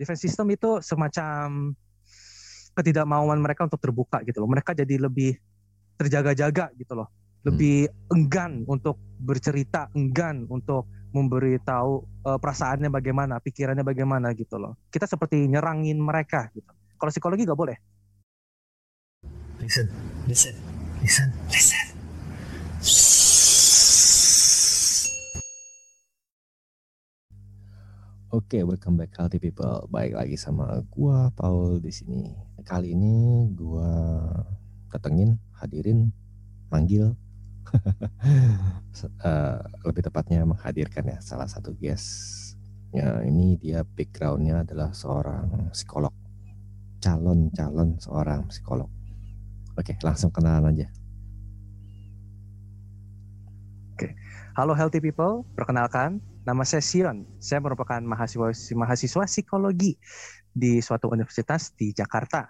defense system itu semacam ketidakmauan mereka untuk terbuka gitu loh. Mereka jadi lebih terjaga-jaga gitu loh. Lebih hmm. enggan untuk bercerita, enggan untuk memberitahu uh, perasaannya bagaimana, pikirannya bagaimana gitu loh. Kita seperti nyerangin mereka gitu. Kalau psikologi gak boleh. Listen, listen, listen, listen. Oke, okay, welcome back healthy people. Baik lagi sama gua Paul di sini. Kali ini gua datengin, hadirin, manggil uh, lebih tepatnya menghadirkan ya salah satu guest. Ya, ini dia backgroundnya adalah seorang psikolog, calon-calon seorang psikolog. Oke, langsung kenalan aja. Oke, halo healthy people, perkenalkan Nama saya Sion. Saya merupakan mahasiswa mahasiswa psikologi di suatu universitas di Jakarta.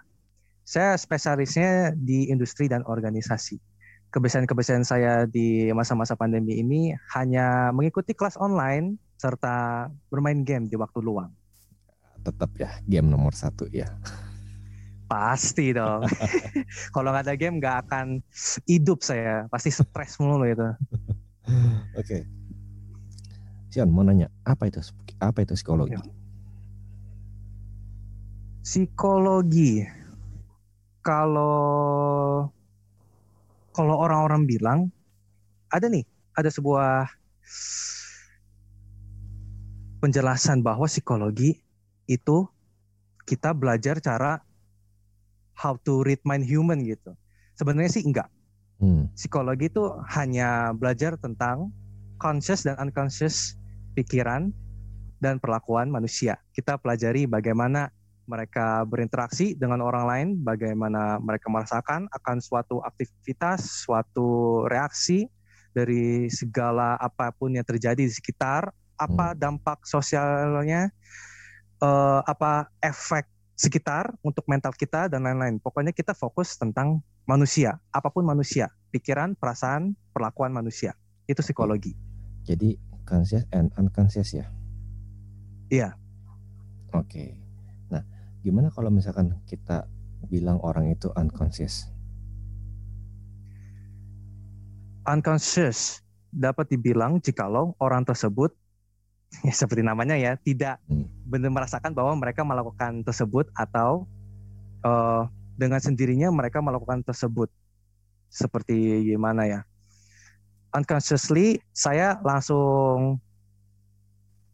Saya spesialisnya di industri dan organisasi. Kebiasaan-kebiasaan saya di masa-masa pandemi ini hanya mengikuti kelas online serta bermain game di waktu luang. Tetap ya, game nomor satu ya. Pasti dong. Kalau nggak ada game nggak akan hidup saya. Pasti stres mulu itu. Oke. Okay. Sian mau nanya apa itu apa itu psikologi? Ya. Psikologi kalau kalau orang-orang bilang ada nih ada sebuah penjelasan bahwa psikologi itu kita belajar cara how to read mind human gitu. Sebenarnya sih enggak. Hmm. Psikologi itu hanya belajar tentang conscious dan unconscious pikiran dan perlakuan manusia. Kita pelajari bagaimana mereka berinteraksi dengan orang lain, bagaimana mereka merasakan akan suatu aktivitas, suatu reaksi dari segala apa pun yang terjadi di sekitar, apa hmm. dampak sosialnya, uh, apa efek sekitar untuk mental kita dan lain-lain. Pokoknya kita fokus tentang manusia, apa pun manusia, pikiran, perasaan, perlakuan manusia. Itu psikologi. Jadi conscious and unconscious ya? Iya. Oke. Okay. Nah, gimana kalau misalkan kita bilang orang itu unconscious? Unconscious dapat dibilang jikalau orang tersebut ya seperti namanya ya tidak hmm. benar merasakan bahwa mereka melakukan tersebut atau uh, dengan sendirinya mereka melakukan tersebut seperti gimana ya unconsciously saya langsung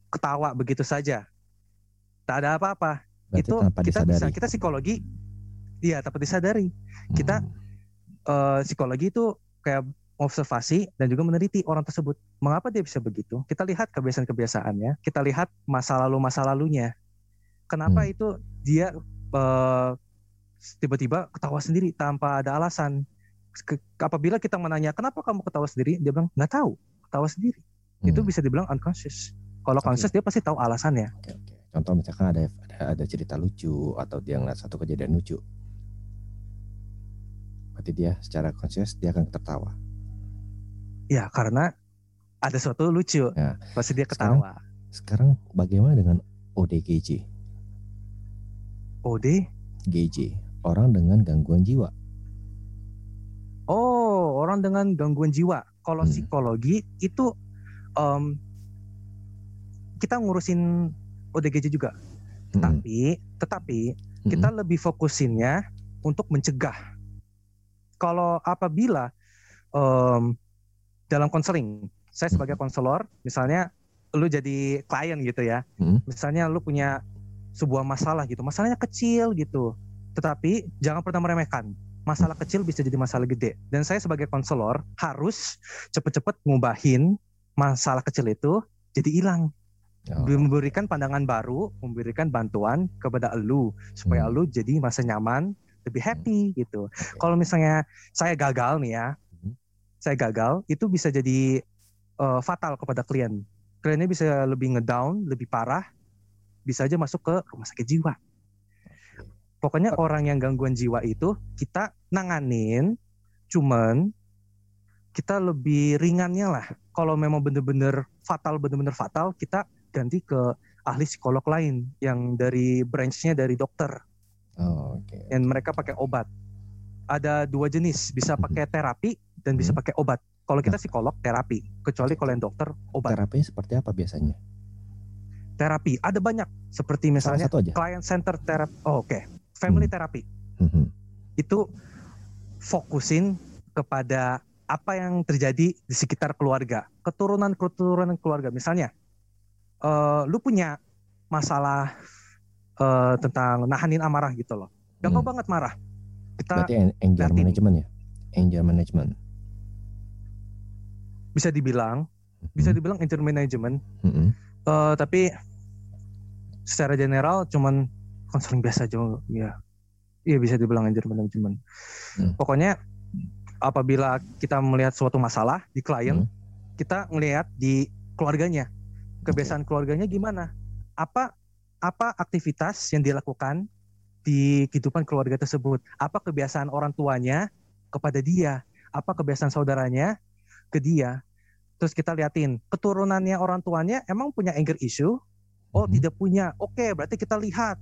ketawa begitu saja. Tak ada apa-apa. Itu kita disadari. bisa kita psikologi iya tanpa disadari. Hmm. Kita uh, psikologi itu kayak observasi dan juga meneliti orang tersebut. Mengapa dia bisa begitu? Kita lihat kebiasaan-kebiasaannya, kita lihat masa lalu masa lalunya. Kenapa hmm. itu dia uh, tiba-tiba ketawa sendiri tanpa ada alasan? Apabila kita menanya kenapa kamu ketawa sendiri, dia bilang nggak tahu, ketawa sendiri. Hmm. Itu bisa dibilang unconscious. Kalau okay. conscious dia pasti tahu alasannya. Okay, okay. Contoh misalkan ada, ada ada cerita lucu atau dia ngeliat satu kejadian lucu. Berarti dia secara conscious dia akan tertawa. Ya karena ada sesuatu lucu, ya. pasti dia ketawa. Sekarang, sekarang bagaimana dengan ODGJ? OD? GJ, orang dengan gangguan jiwa. Oh, orang dengan gangguan jiwa. Kalau hmm. psikologi itu um, kita ngurusin ODGJ juga. Hmm. Tetapi, tetapi hmm. kita lebih fokusinnya untuk mencegah. Kalau apabila um, dalam konseling, saya sebagai hmm. konselor, misalnya lu jadi klien gitu ya, hmm. misalnya lu punya sebuah masalah gitu, masalahnya kecil gitu, tetapi jangan pernah meremehkan masalah kecil bisa jadi masalah gede. Dan saya sebagai konselor harus cepet-cepet ngubahin masalah kecil itu jadi hilang. Oh. Memberikan pandangan baru, memberikan bantuan kepada elu supaya hmm. elu jadi masa nyaman, lebih hmm. happy hmm. gitu. Okay. Kalau misalnya saya gagal nih ya, hmm. saya gagal itu bisa jadi uh, fatal kepada klien. Kliennya bisa lebih ngedown, lebih parah, bisa aja masuk ke rumah sakit jiwa. Pokoknya orang yang gangguan jiwa itu kita nanganin, cuman kita lebih ringannya lah. Kalau memang bener-bener fatal, bener-bener fatal, kita ganti ke ahli psikolog lain yang dari branchnya dari dokter. Oh, oke. Dan mereka pakai obat. Ada dua jenis, bisa Mhm. pakai terapi dan bisa Mhm. pakai obat. Kalau kita Nah. psikolog terapi, kecuali kalau yang dokter obat. Terapinya seperti apa biasanya? Terapi ada banyak, seperti misalnya satu aja. client center therapy. Oh, Oke, family Hmm. therapy Mhm. itu fokusin kepada apa yang terjadi di sekitar keluarga, keturunan-keturunan keluarga. Misalnya, eh, lu punya masalah eh, tentang nahanin amarah gitu loh. Gampang Hmm. banget marah. Kita Berarti an- anger management ya? Anger management. bisa dibilang, bisa Mhm. dibilang anger management, Mhm. eh, tapi secara general cuman konseling biasa aja ya. Iya bisa dibilang anger management. Hmm. Pokoknya apabila kita melihat suatu masalah di klien, Hmm. kita ngelihat di keluarganya. Kebiasaan keluarganya gimana? Apa apa aktivitas yang dilakukan di kehidupan keluarga tersebut? Apa kebiasaan orang tuanya kepada dia? Apa kebiasaan saudaranya ke dia? Terus kita liatin keturunannya orang tuanya emang punya anger issue? Oh, Mhm. tidak punya. Oke, berarti kita lihat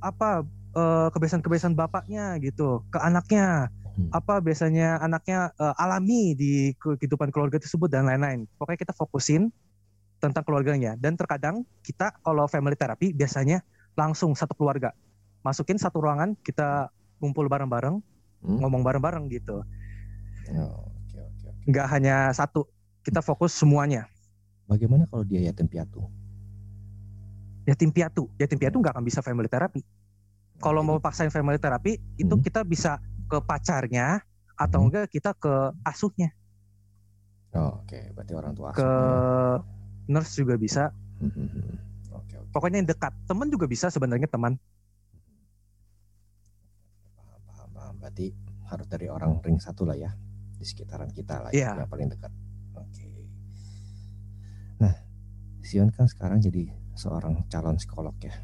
apa eh, kebiasaan-kebiasaan bapaknya gitu ke anaknya Hmm. apa biasanya anaknya eh, alami di ke- kehidupan keluarga tersebut dan lain-lain. Pokoknya kita fokusin tentang keluarganya dan terkadang kita kalau family therapy biasanya langsung satu keluarga masukin satu ruangan kita ngumpul bareng-bareng Hmm. ngomong bareng-bareng gitu. Oh, oke oke. Nggak hanya satu, kita fokus semuanya. Bagaimana kalau dia yatim piatu? Yatim piatu, yatim piatu nggak akan bisa family therapy. Kalau mau Jadi- paksain family therapy itu Hmm. kita bisa ke pacarnya atau Hmm. enggak kita ke asuhnya, Oh, oke, berarti orang tua ke asuhnya. nurse juga bisa. Mhm. Oke oke. Pokoknya yang dekat, teman juga bisa sebenarnya teman. Paham paham paham. Berarti harus dari orang ring satu lah ya di sekitaran kita lah Iya. yang paling dekat. Oke. Nah, Sion kan sekarang jadi seorang calon psikolog ya.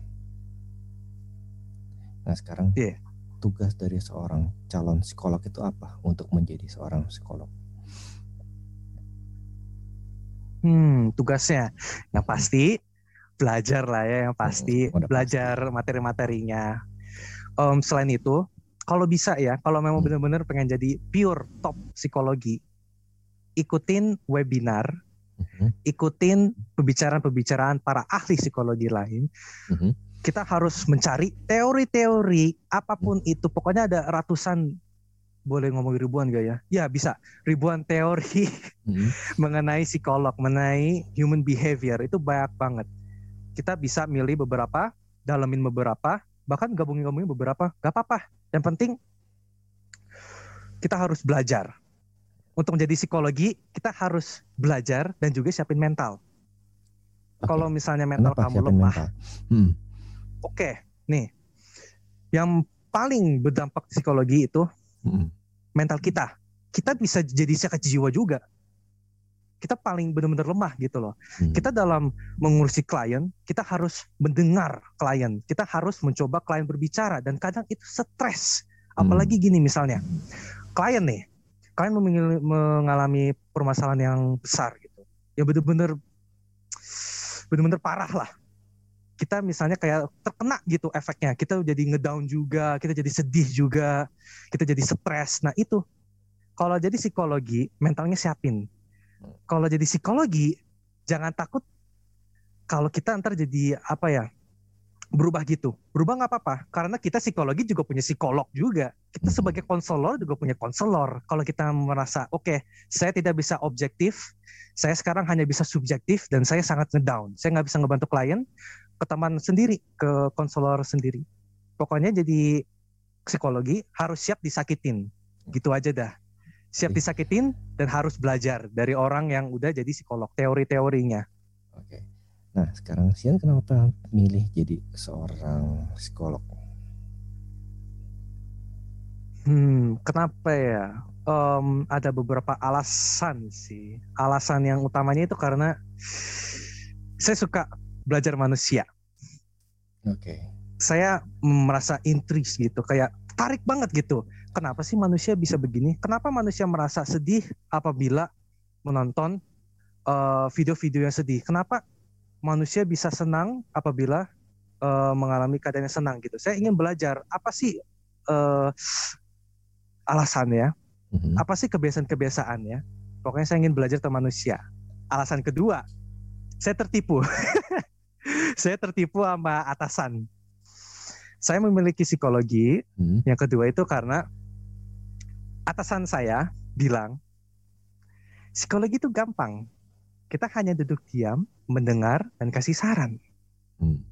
Nah sekarang Iya. tugas dari seorang calon psikolog itu apa untuk menjadi seorang psikolog? Hmm, tugasnya yang pasti belajar lah ya, yang pasti Hmm, belajar materi-materinya. Em, selain itu, kalau bisa ya, kalau memang Hmm. benar-benar pengen jadi pure top psikologi, ikutin webinar, Mhm. ikutin pembicaraan-pembicaraan para ahli psikologi lain. Mhm. Kita harus mencari teori-teori apa pun itu. Pokoknya ada ratusan, boleh ngomong ribuan gak ya? Ya bisa, ribuan teori Mhm. mengenai psikolog, mengenai human behavior itu banyak banget. Kita bisa milih beberapa, dalamin beberapa, bahkan gabungin-gabungin beberapa, gak apa-apa. Yang penting kita harus belajar. Untuk menjadi psikologi, kita harus belajar dan juga siapin mental. Oke. Kalau misalnya mental Kenapa kamu lemah, mental? Hmm. Oke, nih, yang paling berdampak psikologi itu Mhm. mental kita. Kita bisa jadi sakit jiwa juga. Kita paling benar-benar lemah gitu loh. Hmm. kita dalam mengurusi klien, kita harus mendengar klien. Kita harus mencoba klien berbicara dan kadang itu stres. Apalagi gini misalnya, klien nih, klien mengalami permasalahan yang besar gitu. Ya bener-bener bener-bener parah lah. Kita misalnya kayak terkena gitu efeknya. Kita jadi ngedown juga, kita jadi sedih juga, kita jadi stres. Nah itu kalau jadi psikologi mentalnya siapin. Kalau jadi psikologi jangan takut kalau kita ntar jadi apa ya berubah gitu berubah nggak apa-apa karena kita psikologi juga punya psikolog juga kita Mhm. sebagai konselor juga punya konselor kalau kita merasa oke saya tidak bisa objektif saya sekarang hanya bisa subjektif dan saya sangat ngedown saya nggak bisa ngebantu klien ke teman sendiri ke konselor sendiri pokoknya jadi psikologi harus siap disakitin gitu aja dah siap disakitin dan harus belajar dari orang yang udah jadi psikolog teori-teorinya Oke. Nah, sekarang Sian kenapa milih jadi seorang psikolog? Hmm, kenapa ya? Em, ada beberapa alasan sih. Alasan yang utamanya itu karena saya suka belajar manusia. Oke. Saya merasa intris gitu, kayak tarik banget gitu. Kenapa sih manusia bisa begini? Kenapa manusia merasa sedih apabila menonton eh, video-video yang sedih? Kenapa manusia bisa senang apabila uh, mengalami keadaan yang senang gitu. Saya ingin belajar apa sih uh, alasannya, mm-hmm. apa sih kebiasaan-kebiasaannya. Pokoknya saya ingin belajar tentang manusia. Alasan kedua, saya tertipu. saya tertipu sama atasan. Saya memiliki psikologi. Hmm. Yang kedua itu karena atasan saya bilang psikologi itu gampang. Kita hanya duduk diam, mendengar dan kasih saran. Hmm.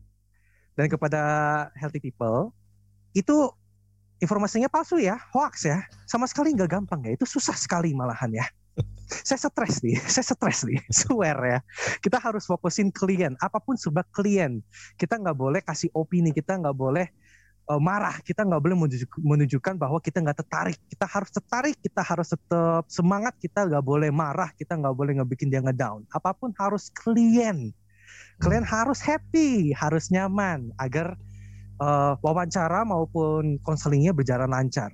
Dan kepada healthy people itu informasinya palsu ya, hoax ya. Sama sekali nggak gampang ya. Itu susah sekali malahan ya saya stres nih, saya stres nih, swear ya. Kita harus fokusin klien, apa pun sebab klien. Kita nggak boleh kasih opini, kita nggak boleh uh, marah, kita nggak boleh menunjukkan bahwa kita nggak tertarik. Kita harus tertarik, kita harus tetap semangat, kita nggak boleh marah, kita nggak boleh ngebikin dia ngedown. Apa pun harus klien. Klien harus happy, harus nyaman agar uh, wawancara maupun konselingnya berjalan lancar.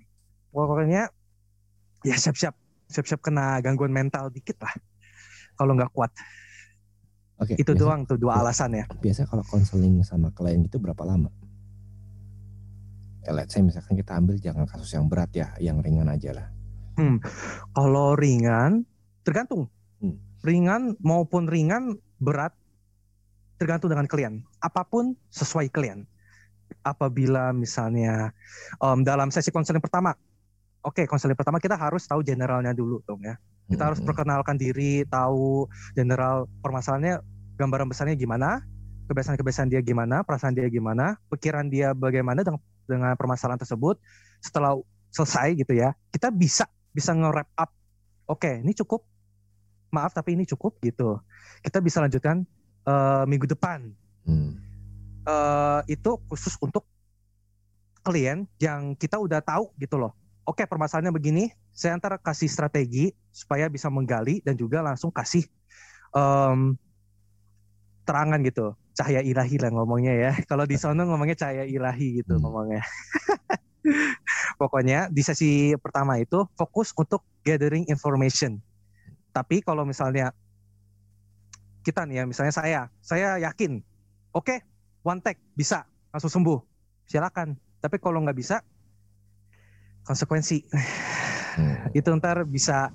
Pokoknya ya siap-siap siap-siap kena gangguan mental dikit lah kalau nggak kuat. Oke. Itu biasa, doang tuh dua alasan ya. Biasa kalau konseling sama klien itu berapa lama? Ya, let's say misalkan kita ambil jangan kasus yang berat ya, yang ringan aja lah. Hmm, kalau ringan tergantung. Hmm. Ringan maupun ringan berat tergantung dengan klien. Apa pun sesuai klien. Apabila misalnya um, dalam sesi konseling pertama oke okay, konseling pertama kita harus tahu generalnya dulu dong ya. Kita hmm. harus perkenalkan diri, tahu general permasalahannya, gambaran besarnya gimana, kebiasaan-kebiasaan dia gimana, perasaan dia gimana, pikiran dia bagaimana dengan, dengan permasalahan tersebut. Setelah selesai gitu ya, kita bisa bisa nge-wrap up. Oke, okay, ini cukup. Maaf tapi ini cukup gitu. Kita bisa lanjutkan uh, minggu depan. Hmm. Uh, itu khusus untuk klien yang kita udah tahu gitu loh oke okay, permasalahannya begini, saya antar kasih strategi supaya bisa menggali dan juga langsung kasih um, terangan gitu, cahaya ilahi lah ngomongnya ya. Kalau di sana ngomongnya cahaya ilahi gitu hmm. ngomongnya. Pokoknya di sesi pertama itu fokus untuk gathering information. Tapi kalau misalnya kita nih ya, misalnya saya, saya yakin, oke, okay, one take bisa langsung sembuh, silakan. Tapi kalau nggak bisa, konsekuensi. Hmm. itu ntar bisa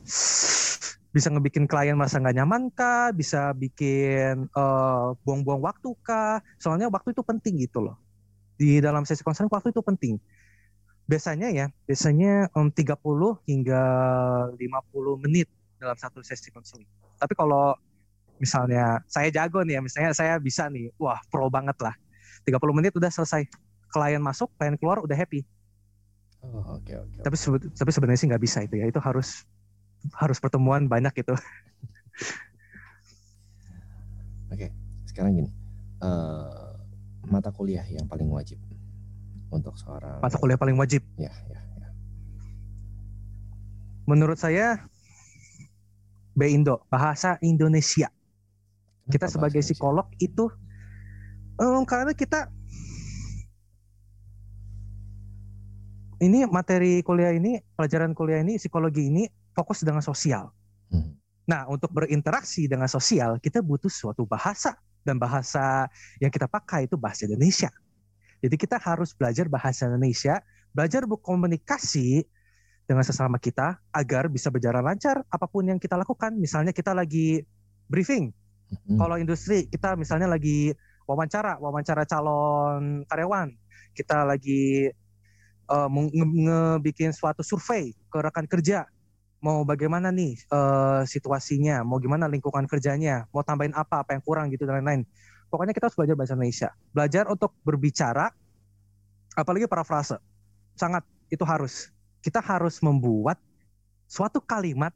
bisa ngebikin klien merasa nggak nyaman kah? Bisa bikin uh, buang-buang waktu kah? Soalnya waktu itu penting gitu loh. Di dalam sesi konseling waktu itu penting. Biasanya ya biasanya um, 30 hingga 50 menit dalam satu sesi konseling. Tapi kalau misalnya saya jago nih ya misalnya saya bisa nih wah pro banget lah. 30 menit udah selesai. Klien masuk klien keluar udah happy Oh, oke okay, oke. Okay, tapi okay. tapi sebenarnya sih nggak bisa itu ya. Itu harus harus pertemuan banyak itu. oke, okay. sekarang gini. Uh, mata kuliah yang paling wajib untuk seorang mata kuliah paling wajib. Ya, ya, ya. Menurut saya B Indo, bahasa Indonesia. Kita sebagai psikolog itu um, karena kita ini materi kuliah ini, pelajaran kuliah ini, psikologi ini fokus dengan sosial. Hmm. Nah, untuk berinteraksi dengan sosial, kita butuh suatu bahasa dan bahasa yang kita pakai itu bahasa Indonesia. Jadi kita harus belajar bahasa Indonesia, belajar berkomunikasi dengan sesama kita agar bisa berjalan lancar apa pun yang kita lakukan. Misalnya kita lagi briefing, hmm. kalau industri kita misalnya lagi wawancara, wawancara calon karyawan, kita lagi uh, ngebikin suatu survei ke rekan kerja mau bagaimana nih uh, situasinya, mau gimana lingkungan kerjanya, mau tambahin apa, apa yang kurang gitu dan lain-lain. Pokoknya kita harus belajar bahasa Indonesia. Belajar untuk berbicara, apalagi parafrase. Sangat itu harus. Kita harus membuat suatu kalimat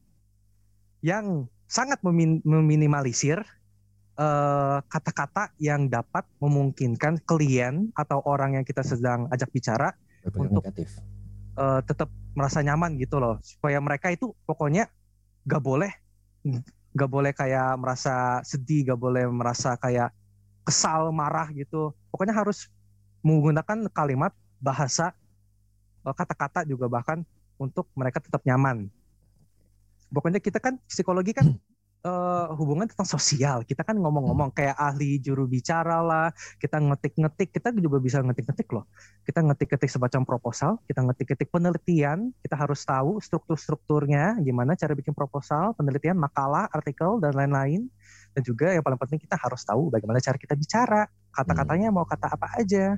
yang sangat memin meminimalisir eh, kata-kata uh, yang dapat memungkinkan klien atau orang yang kita sedang ajak bicara untuk negatif. Uh, tetap merasa nyaman gitu loh. Supaya mereka itu pokoknya gak boleh gak boleh kayak merasa sedih gak boleh merasa kayak kesal marah gitu. Pokoknya harus menggunakan kalimat bahasa eh, kata-kata juga bahkan untuk mereka tetap nyaman. Pokoknya kita kan psikologi kan uh, hubungan tentang sosial. Kita kan ngomong-ngomong kayak ahli juru bicara lah, kita ngetik-ngetik, kita juga bisa ngetik-ngetik loh. Kita ngetik-ngetik semacam proposal, kita ngetik-ngetik penelitian, kita harus tahu struktur-strukturnya, gimana cara bikin proposal, penelitian, makalah, artikel dan lain-lain. Dan juga yang paling penting kita harus tahu bagaimana cara kita bicara, kata-katanya mau kata apa aja,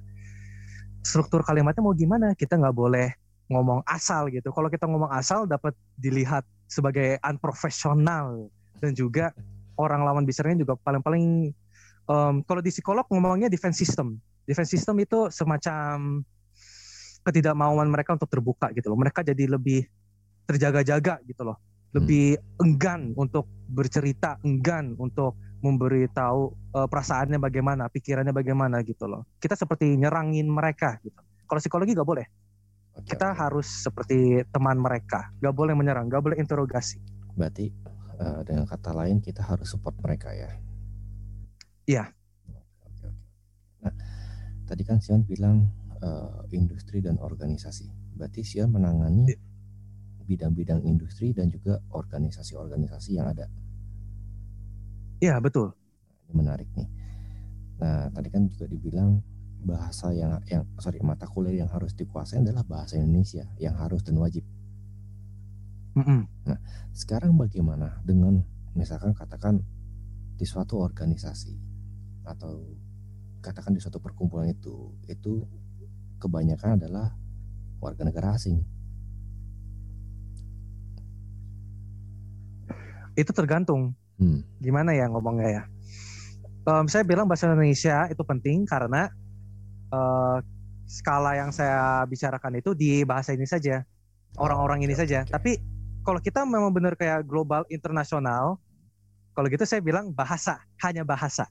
struktur kalimatnya mau gimana. Kita nggak boleh ngomong asal gitu. Kalau kita ngomong asal dapat dilihat sebagai unprofesional dan juga orang lawan bicaranya juga paling-paling um, kalau di psikolog ngomongnya defense system. Defense system itu semacam ketidakmauan mereka untuk terbuka gitu loh. Mereka jadi lebih terjaga-jaga gitu loh. Lebih hmm. enggan untuk bercerita, enggan untuk memberitahu uh, perasaannya bagaimana, pikirannya bagaimana gitu loh. Kita seperti nyerangin mereka gitu. Kalau psikologi gak boleh. Kita harus seperti teman mereka, gak boleh menyerang, gak boleh interogasi. Berarti uh, dengan kata lain kita harus support mereka ya. Iya. Nah, tadi kan Sion bilang uh, industri dan organisasi. Berarti Sion menangani iya. bidang-bidang industri dan juga organisasi-organisasi yang ada. Iya, betul. Ini menarik nih. Nah, tadi kan juga dibilang bahasa yang yang sorry mata kuliah yang harus dikuasai adalah bahasa Indonesia yang harus dan wajib. Mm -mm. Nah, sekarang bagaimana dengan misalkan katakan di suatu organisasi atau katakan di suatu perkumpulan itu itu kebanyakan adalah warga negara asing. Itu tergantung. Hmm. Gimana ya ngomongnya ya? Um, saya bilang bahasa Indonesia itu penting karena uh, skala yang saya bicarakan itu di bahasa ini saja, orang-orang oh, ini saja. Okay. Tapi kalau kita memang benar kayak global internasional, kalau gitu saya bilang bahasa, hanya bahasa.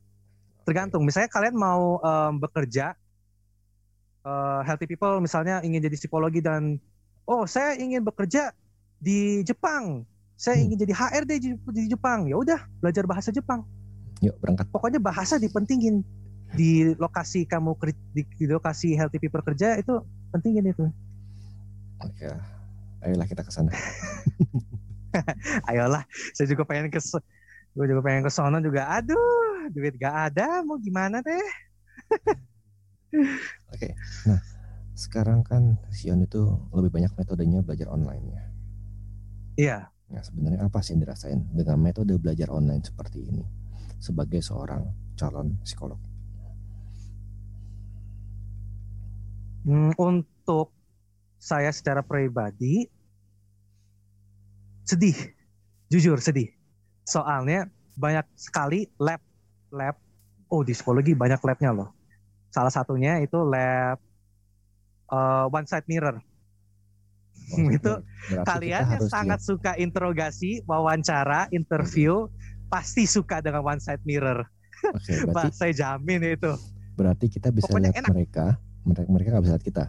Tergantung. Misalnya kalian mau um, bekerja uh, healthy people misalnya ingin jadi psikologi dan oh saya ingin bekerja di Jepang. Saya hmm. ingin jadi HRD di, Jepang. Ya udah, belajar bahasa Jepang. Yuk, berangkat. Pokoknya bahasa dipentingin di lokasi kamu di, di lokasi healthy people kerja itu pentingin itu. Oke ayolah kita ke sana. ayolah, saya juga pengen ke gue juga pengen ke sana juga. Aduh, duit gak ada, mau gimana deh? Oke, nah sekarang kan Sion itu lebih banyak metodenya belajar online ya. Iya. Nah sebenarnya apa sih yang dirasain dengan metode belajar online seperti ini sebagai seorang calon psikolog? Hmm, untuk saya secara pribadi sedih, jujur sedih. Soalnya banyak sekali lab lab. Oh di psikologi banyak labnya loh. Salah satunya itu lab uh, one side mirror. Oh, itu kalian yang sangat suka interogasi, wawancara, interview, pasti suka dengan one side mirror. Okay, berarti, saya jamin itu. Berarti kita bisa Pokoknya lihat enak. mereka, mereka mereka nggak bisa lihat kita.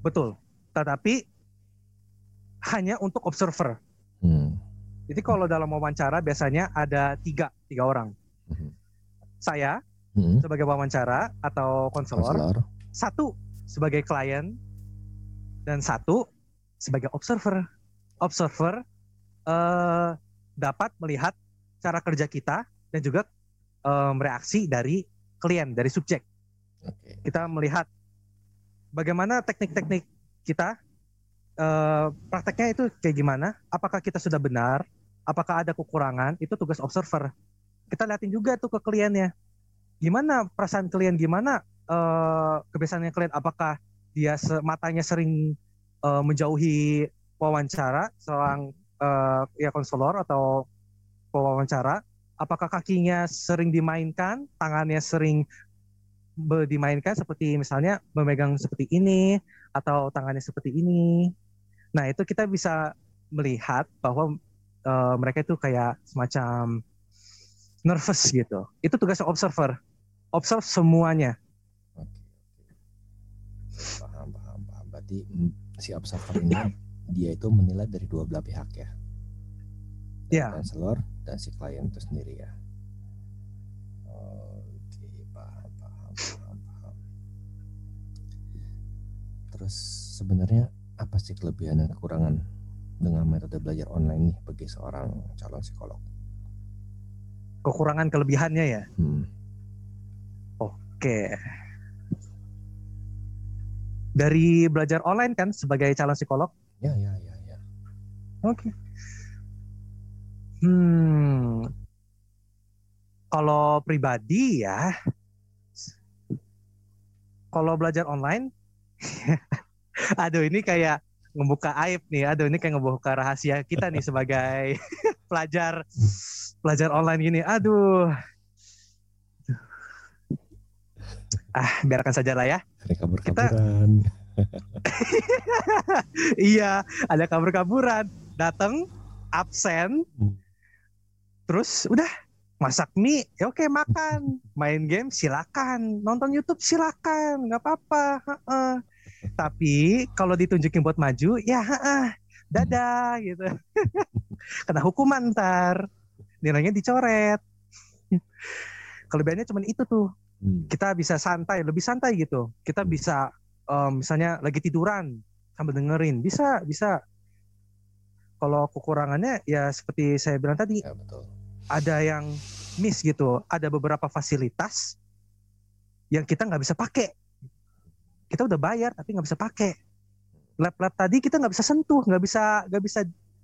Betul. Tetapi hanya untuk observer. Hmm. Jadi kalau dalam wawancara biasanya ada tiga, tiga orang. Hmm. Saya hmm. sebagai wawancara atau konselor, satu sebagai klien, dan satu sebagai observer. Observer uh, dapat melihat cara kerja kita dan juga um, reaksi dari klien, dari subjek. Okay. Kita melihat bagaimana teknik-teknik kita uh, prakteknya itu kayak gimana? Apakah kita sudah benar? Apakah ada kekurangan? Itu tugas observer. Kita liatin juga tuh ke kliennya. Gimana perasaan klien? Gimana uh, kebiasaannya klien? Apakah dia se matanya sering uh, menjauhi wawancara seorang uh, ya konselor atau pewawancara? Apakah kakinya sering dimainkan, tangannya sering dimainkan seperti misalnya memegang seperti ini atau tangannya seperti ini. Nah itu kita bisa melihat bahwa uh, mereka itu kayak semacam nervous gitu. Itu tugas observer, observe semuanya. Paham, paham, paham. Berarti si observer ini dia itu menilai dari dua belah pihak ya. Iya. Counselor dan si klien itu sendiri ya. Sebenarnya apa sih kelebihan dan kekurangan dengan metode belajar online nih bagi seorang calon psikolog? Kekurangan kelebihannya ya. Hmm. Oke. Dari belajar online kan sebagai calon psikolog. Ya ya ya ya. Oke. Hmm. Kalau pribadi ya, kalau belajar online, aduh ini kayak ngebuka aib nih, aduh ini kayak ngebuka rahasia kita nih sebagai pelajar pelajar online gini, aduh. Ah, biarkan saja lah ya. Ada kabur-kaburan. iya, ada kabur-kaburan. Datang, absen, Hmm. terus udah masak mie, ya oke makan, main game silakan, nonton YouTube silakan, nggak apa-apa. heeh. Tapi kalau ditunjukin buat maju, ya heeh, dadah gitu. Kena hukuman ntar, nilainya dicoret. Kelebihannya cuma itu tuh, Hmm. kita bisa santai, lebih santai gitu. Kita bisa em, misalnya lagi tiduran sambil dengerin, bisa, bisa. Kalau kekurangannya ya seperti saya bilang tadi, Ya betul. ada yang miss gitu, ada beberapa fasilitas yang kita nggak bisa pakai. Kita udah bayar tapi nggak bisa pakai. Lab-lab tadi kita nggak bisa sentuh, nggak bisa nggak bisa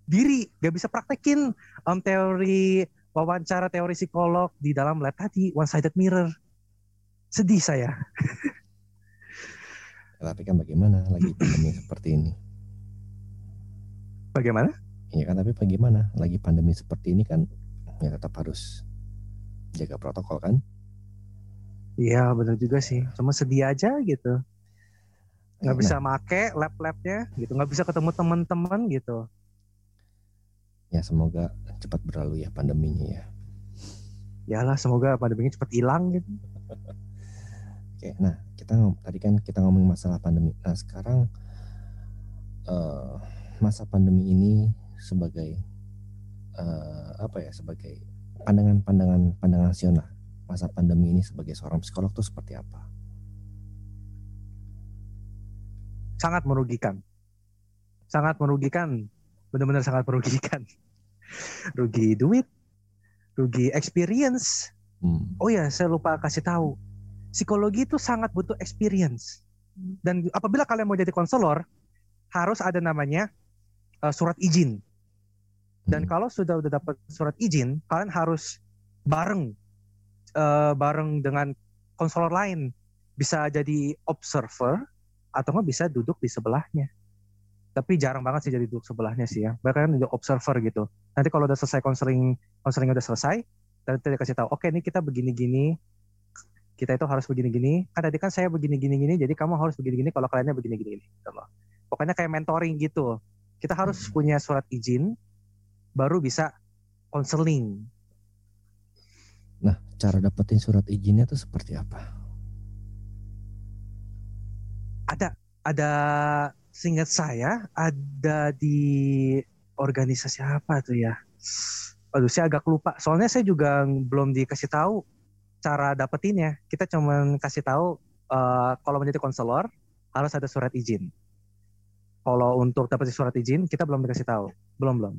diri, nggak bisa praktekin em, teori wawancara teori psikolog di dalam lab tadi, one sided mirror. Sedih saya. Tapi kan bagaimana lagi pandemi seperti ini? Bagaimana? Iya kan tapi bagaimana lagi pandemi seperti ini kan ya tetap harus jaga protokol kan? Iya benar juga sih. Cuma sedih aja gitu. Nggak Nah, bisa make lab-labnya gitu. Nggak bisa ketemu teman-teman gitu. Ya semoga cepat berlalu ya pandeminya ya. Yalah semoga pandeminya cepat hilang gitu. Oke, nah kita tadi kan kita ngomongin masalah pandemi. Nah sekarang eh, masa pandemi ini sebagai eh, apa ya? Sebagai pandangan-pandangan pandangan Siona masa pandemi ini sebagai seorang psikolog tuh seperti apa? Sangat merugikan. Sangat merugikan. Benar-benar sangat merugikan. Rugi duit, rugi experience. Hmm. Oh ya, saya lupa kasih tahu. Psikologi itu sangat butuh experience. Dan apabila kalian mau jadi konselor, harus ada namanya eh, surat izin. Dan Hmm. kalau sudah udah dapat surat izin, kalian harus bareng eh, bareng dengan konselor lain. Bisa jadi observer atau nggak bisa duduk di sebelahnya. Tapi jarang banget sih jadi duduk sebelahnya sih ya. Bahkan jadi observer gitu. Nanti kalau udah selesai konseling, konseling udah selesai, nanti dia kasih tahu, oke nih kita begini-gini, kita itu harus begini-gini. Kan tadi kan saya begini-gini-gini, jadi kamu harus begini-gini kalau kaliannya begini-gini. Gitu loh. Pokoknya kayak mentoring gitu. Kita harus Hmm. punya surat izin, baru bisa konseling. Nah cara dapetin surat izinnya tuh seperti apa? Ada, ada seingat saya ada di organisasi apa tuh ya? Aduh, saya agak lupa. Soalnya saya juga belum dikasih tahu cara dapetinnya. Kita cuma kasih tahu eh, kalau menjadi konselor harus ada surat izin. Kalau untuk dapat surat izin kita belum dikasih tahu, belum belum.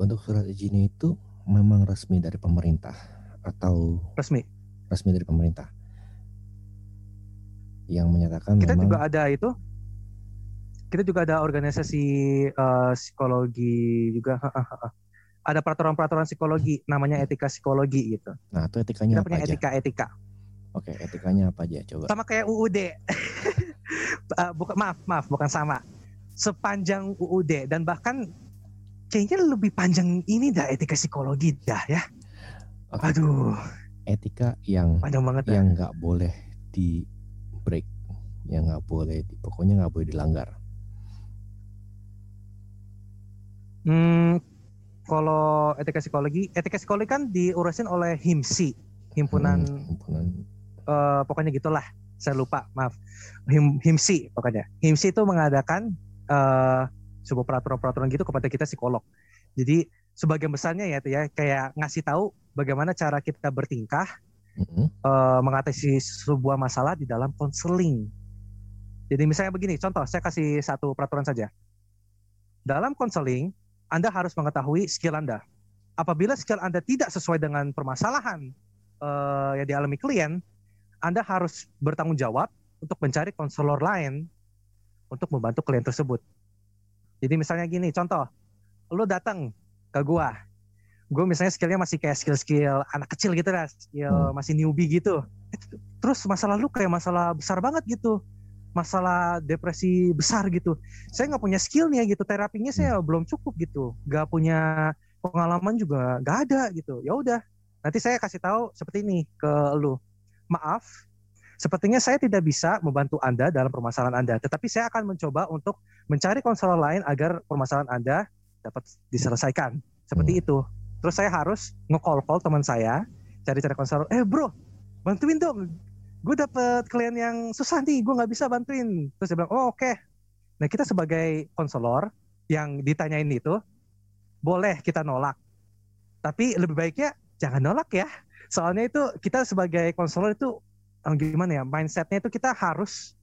Untuk surat izinnya itu memang resmi dari pemerintah atau Resmi. resmi dari pemerintah yang menyatakan Kita memang juga ada itu. Kita juga ada organisasi eh, psikologi juga. ada peraturan-peraturan psikologi, namanya etika psikologi gitu. nah itu Kita etikanya apa punya aja? etika-etika. Oke etikanya apa aja coba? Sama kayak UUD. Eh, bukan maaf, maaf, bukan sama. Sepanjang UUD dan bahkan kayaknya lebih panjang ini dah etika psikologi dah ya. Oke, Aduh, etika yang panjang banget yang nggak boleh di break, yang nggak boleh, pokoknya nggak boleh dilanggar. Hmm, kalau etika psikologi, etika psikologi kan diurusin oleh HIMSI, himpunan Hmm, himpunan eh, pokoknya gitulah. Saya lupa, maaf. Him, HIMSI pokoknya. HIMSI itu mengadakan eh, sebuah peraturan-peraturan gitu kepada kita psikolog. Jadi sebagian besarnya ya itu ya kayak ngasih tahu bagaimana cara kita bertingkah Mm-mm. eh, mengatasi sebuah masalah di dalam konseling. Jadi misalnya begini, contoh saya kasih satu peraturan saja. dalam konseling Anda harus mengetahui skill Anda. Apabila skill Anda tidak sesuai dengan permasalahan uh, yang dialami klien, Anda harus bertanggung jawab untuk mencari konselor lain untuk membantu klien tersebut. Jadi misalnya gini, contoh, lo datang ke gua, gue misalnya skillnya masih kayak skill-skill anak kecil gitu lah, skill hmm. masih newbie gitu. Terus masalah lu kayak masalah besar banget gitu masalah depresi besar gitu. Saya nggak punya skillnya gitu, terapinya saya hmm. belum cukup gitu, nggak punya pengalaman juga nggak ada gitu. Ya udah, nanti saya kasih tahu seperti ini ke lu. Maaf, sepertinya saya tidak bisa membantu Anda dalam permasalahan Anda, tetapi saya akan mencoba untuk mencari konselor lain agar permasalahan Anda dapat diselesaikan. Seperti hmm. itu. Terus saya harus nge-call-call teman saya, cari-cari konselor, eh bro, bantuin dong. Gue dapet klien yang susah nih gue nggak bisa bantuin. Terus dia bilang oh oke. Okay. nah kita sebagai konselor yang ditanyain itu boleh kita nolak. Tapi lebih baiknya jangan nolak ya. Soalnya itu kita sebagai konselor itu gimana ya mindsetnya itu kita harus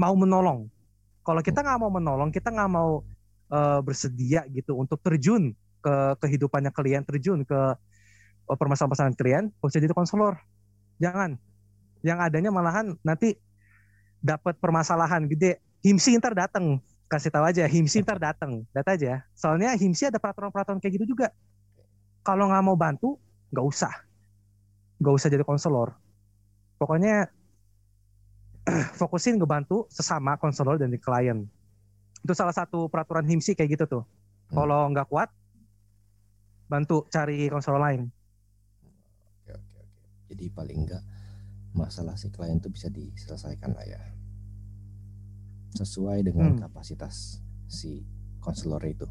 mau menolong. Kalau kita nggak mau menolong kita nggak mau uh, bersedia gitu untuk terjun ke kehidupannya klien terjun ke uh, permasalahan-permasalahan klien usah jadi konselor jangan. Yang adanya malahan nanti dapat permasalahan gede. Himsi ntar datang kasih tahu aja himsi ntar datang data aja. Soalnya himsi ada peraturan-peraturan kayak gitu juga. Kalau nggak mau bantu nggak usah. Nggak usah jadi konselor pokoknya fokusin ngebantu sesama konselor dan di klien. Itu salah satu peraturan himsi kayak gitu tuh. Hmm. kalau nggak kuat bantu cari konselor lain oke oke oke jadi paling enggak masalah si klien itu bisa diselesaikan lah ya sesuai dengan hmm. kapasitas si konselor itu.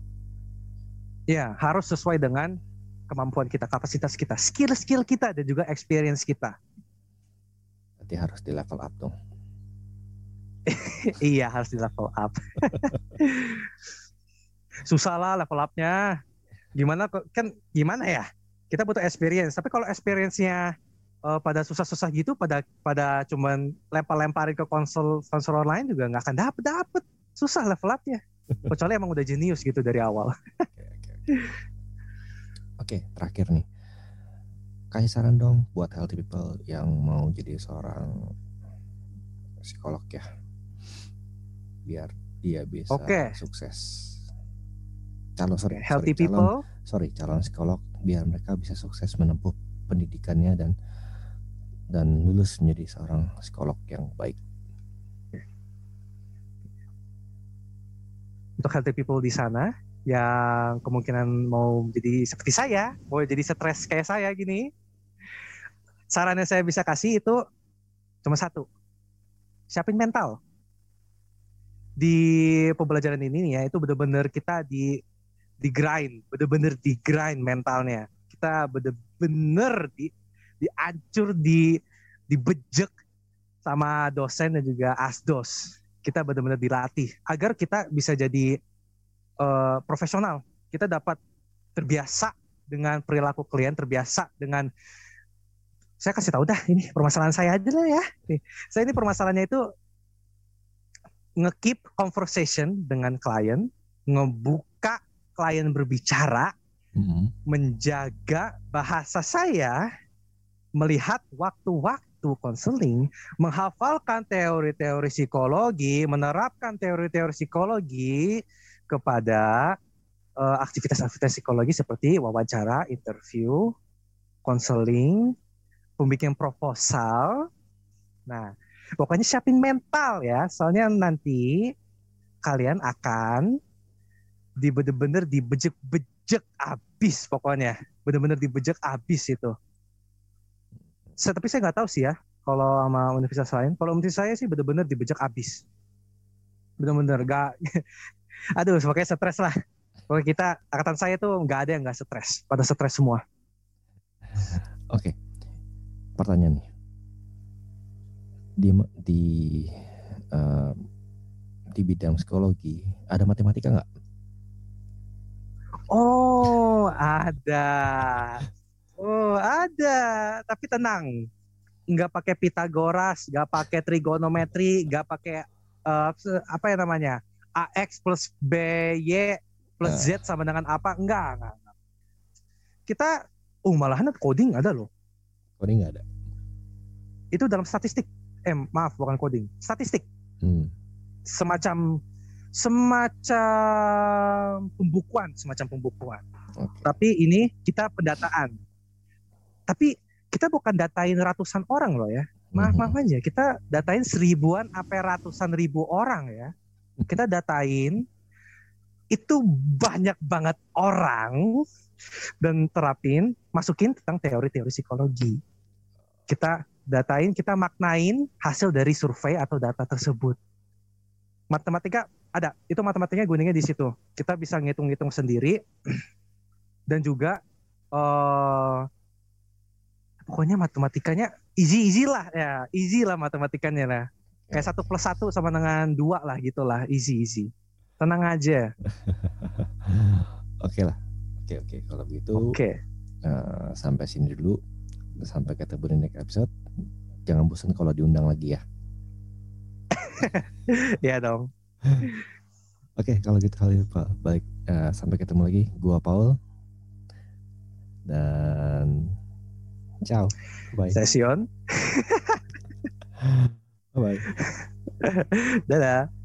Ya, harus sesuai dengan kemampuan kita, kapasitas kita, skill-skill kita dan juga experience kita. Berarti harus di level up dong. iya, harus di level up. Susah lah level upnya. Gimana kan gimana ya? Kita butuh experience, tapi kalau experience-nya uh, pada susah-susah gitu pada pada cuman lempar-lemparin ke konsol konsol lain juga nggak akan dapet dapet susah level upnya kecuali emang udah jenius gitu dari awal. Oke okay, okay, okay. okay, terakhir nih kasih saran dong buat healthy people yang mau jadi seorang psikolog ya biar dia bisa okay. sukses calon sorry, healthy sorry, people calon, sorry calon psikolog biar mereka bisa sukses menempuh pendidikannya dan dan lulus menjadi seorang psikolog yang baik. Untuk healthy people di sana yang kemungkinan mau jadi seperti saya, mau jadi stres kayak saya gini, saran yang saya bisa kasih itu cuma satu, siapin mental. Di pembelajaran ini ya itu benar-benar kita di di grind, benar-benar di grind mentalnya. Kita benar-benar di diancur, di dibejek sama dosen dan juga asdos. Kita benar-benar dilatih agar kita bisa jadi uh, profesional. Kita dapat terbiasa dengan perilaku klien, terbiasa dengan saya kasih tahu dah ini permasalahan saya aja lah ya. Saya ini permasalahannya itu ngekeep conversation dengan klien, ngebuka klien berbicara, mm -hmm. menjaga bahasa saya melihat waktu-waktu konseling, menghafalkan teori-teori psikologi, menerapkan teori-teori psikologi kepada uh, aktivitas-aktivitas psikologi seperti wawancara, interview, konseling, pembikin proposal. Nah, pokoknya siapin mental ya, soalnya nanti kalian akan di bener-bener dibejek-bejek abis pokoknya, bener-bener dibejek abis itu saya, tapi saya nggak tahu sih ya kalau sama universitas lain. Kalau universitas saya sih benar-benar dibejak abis. Benar-benar gak. Aduh, makanya stres lah. Kalau kita angkatan saya tuh nggak ada yang nggak stres. Pada stres semua. Oke. Okay. Pertanyaan nih. Di di uh, di bidang psikologi ada matematika nggak? Oh, ada. Oh ada, tapi tenang, nggak pakai Pitagoras, nggak pakai trigonometri, nggak pakai uh, apa ya namanya AX plus BY plus Z sama dengan apa? Enggak, enggak. enggak. Kita, oh malahan coding ada loh. Coding nggak ada. Itu dalam statistik. Eh, maaf, bukan coding. Statistik. Hmm. Semacam semacam pembukuan, semacam pembukuan. Oke. Tapi ini kita pendataan. Tapi kita bukan datain ratusan orang loh ya. Maaf Mhm. maaf aja, kita datain seribuan sampai ratusan ribu orang ya. Kita datain itu banyak banget orang dan terapin, masukin tentang teori-teori psikologi. Kita datain, kita maknain hasil dari survei atau data tersebut. Matematika ada, itu matematikanya gunanya di situ. Kita bisa ngitung-ngitung sendiri dan juga eh pokoknya matematikanya easy easy lah ya, easy lah matematikanya lah. Kayak satu plus satu sama dengan dua lah gitulah, easy easy. Tenang aja. Oke lah. Oke oke kalau begitu Oke. eh, sampai sini dulu. Sampai ketemu di next episode. Jangan bosan kalau diundang lagi ya. Ya dong. Oke kalau gitu kali Pak balik eh, sampai ketemu lagi. Gua Paul dan ciao. Bye. Sesion. Bye. Dadah.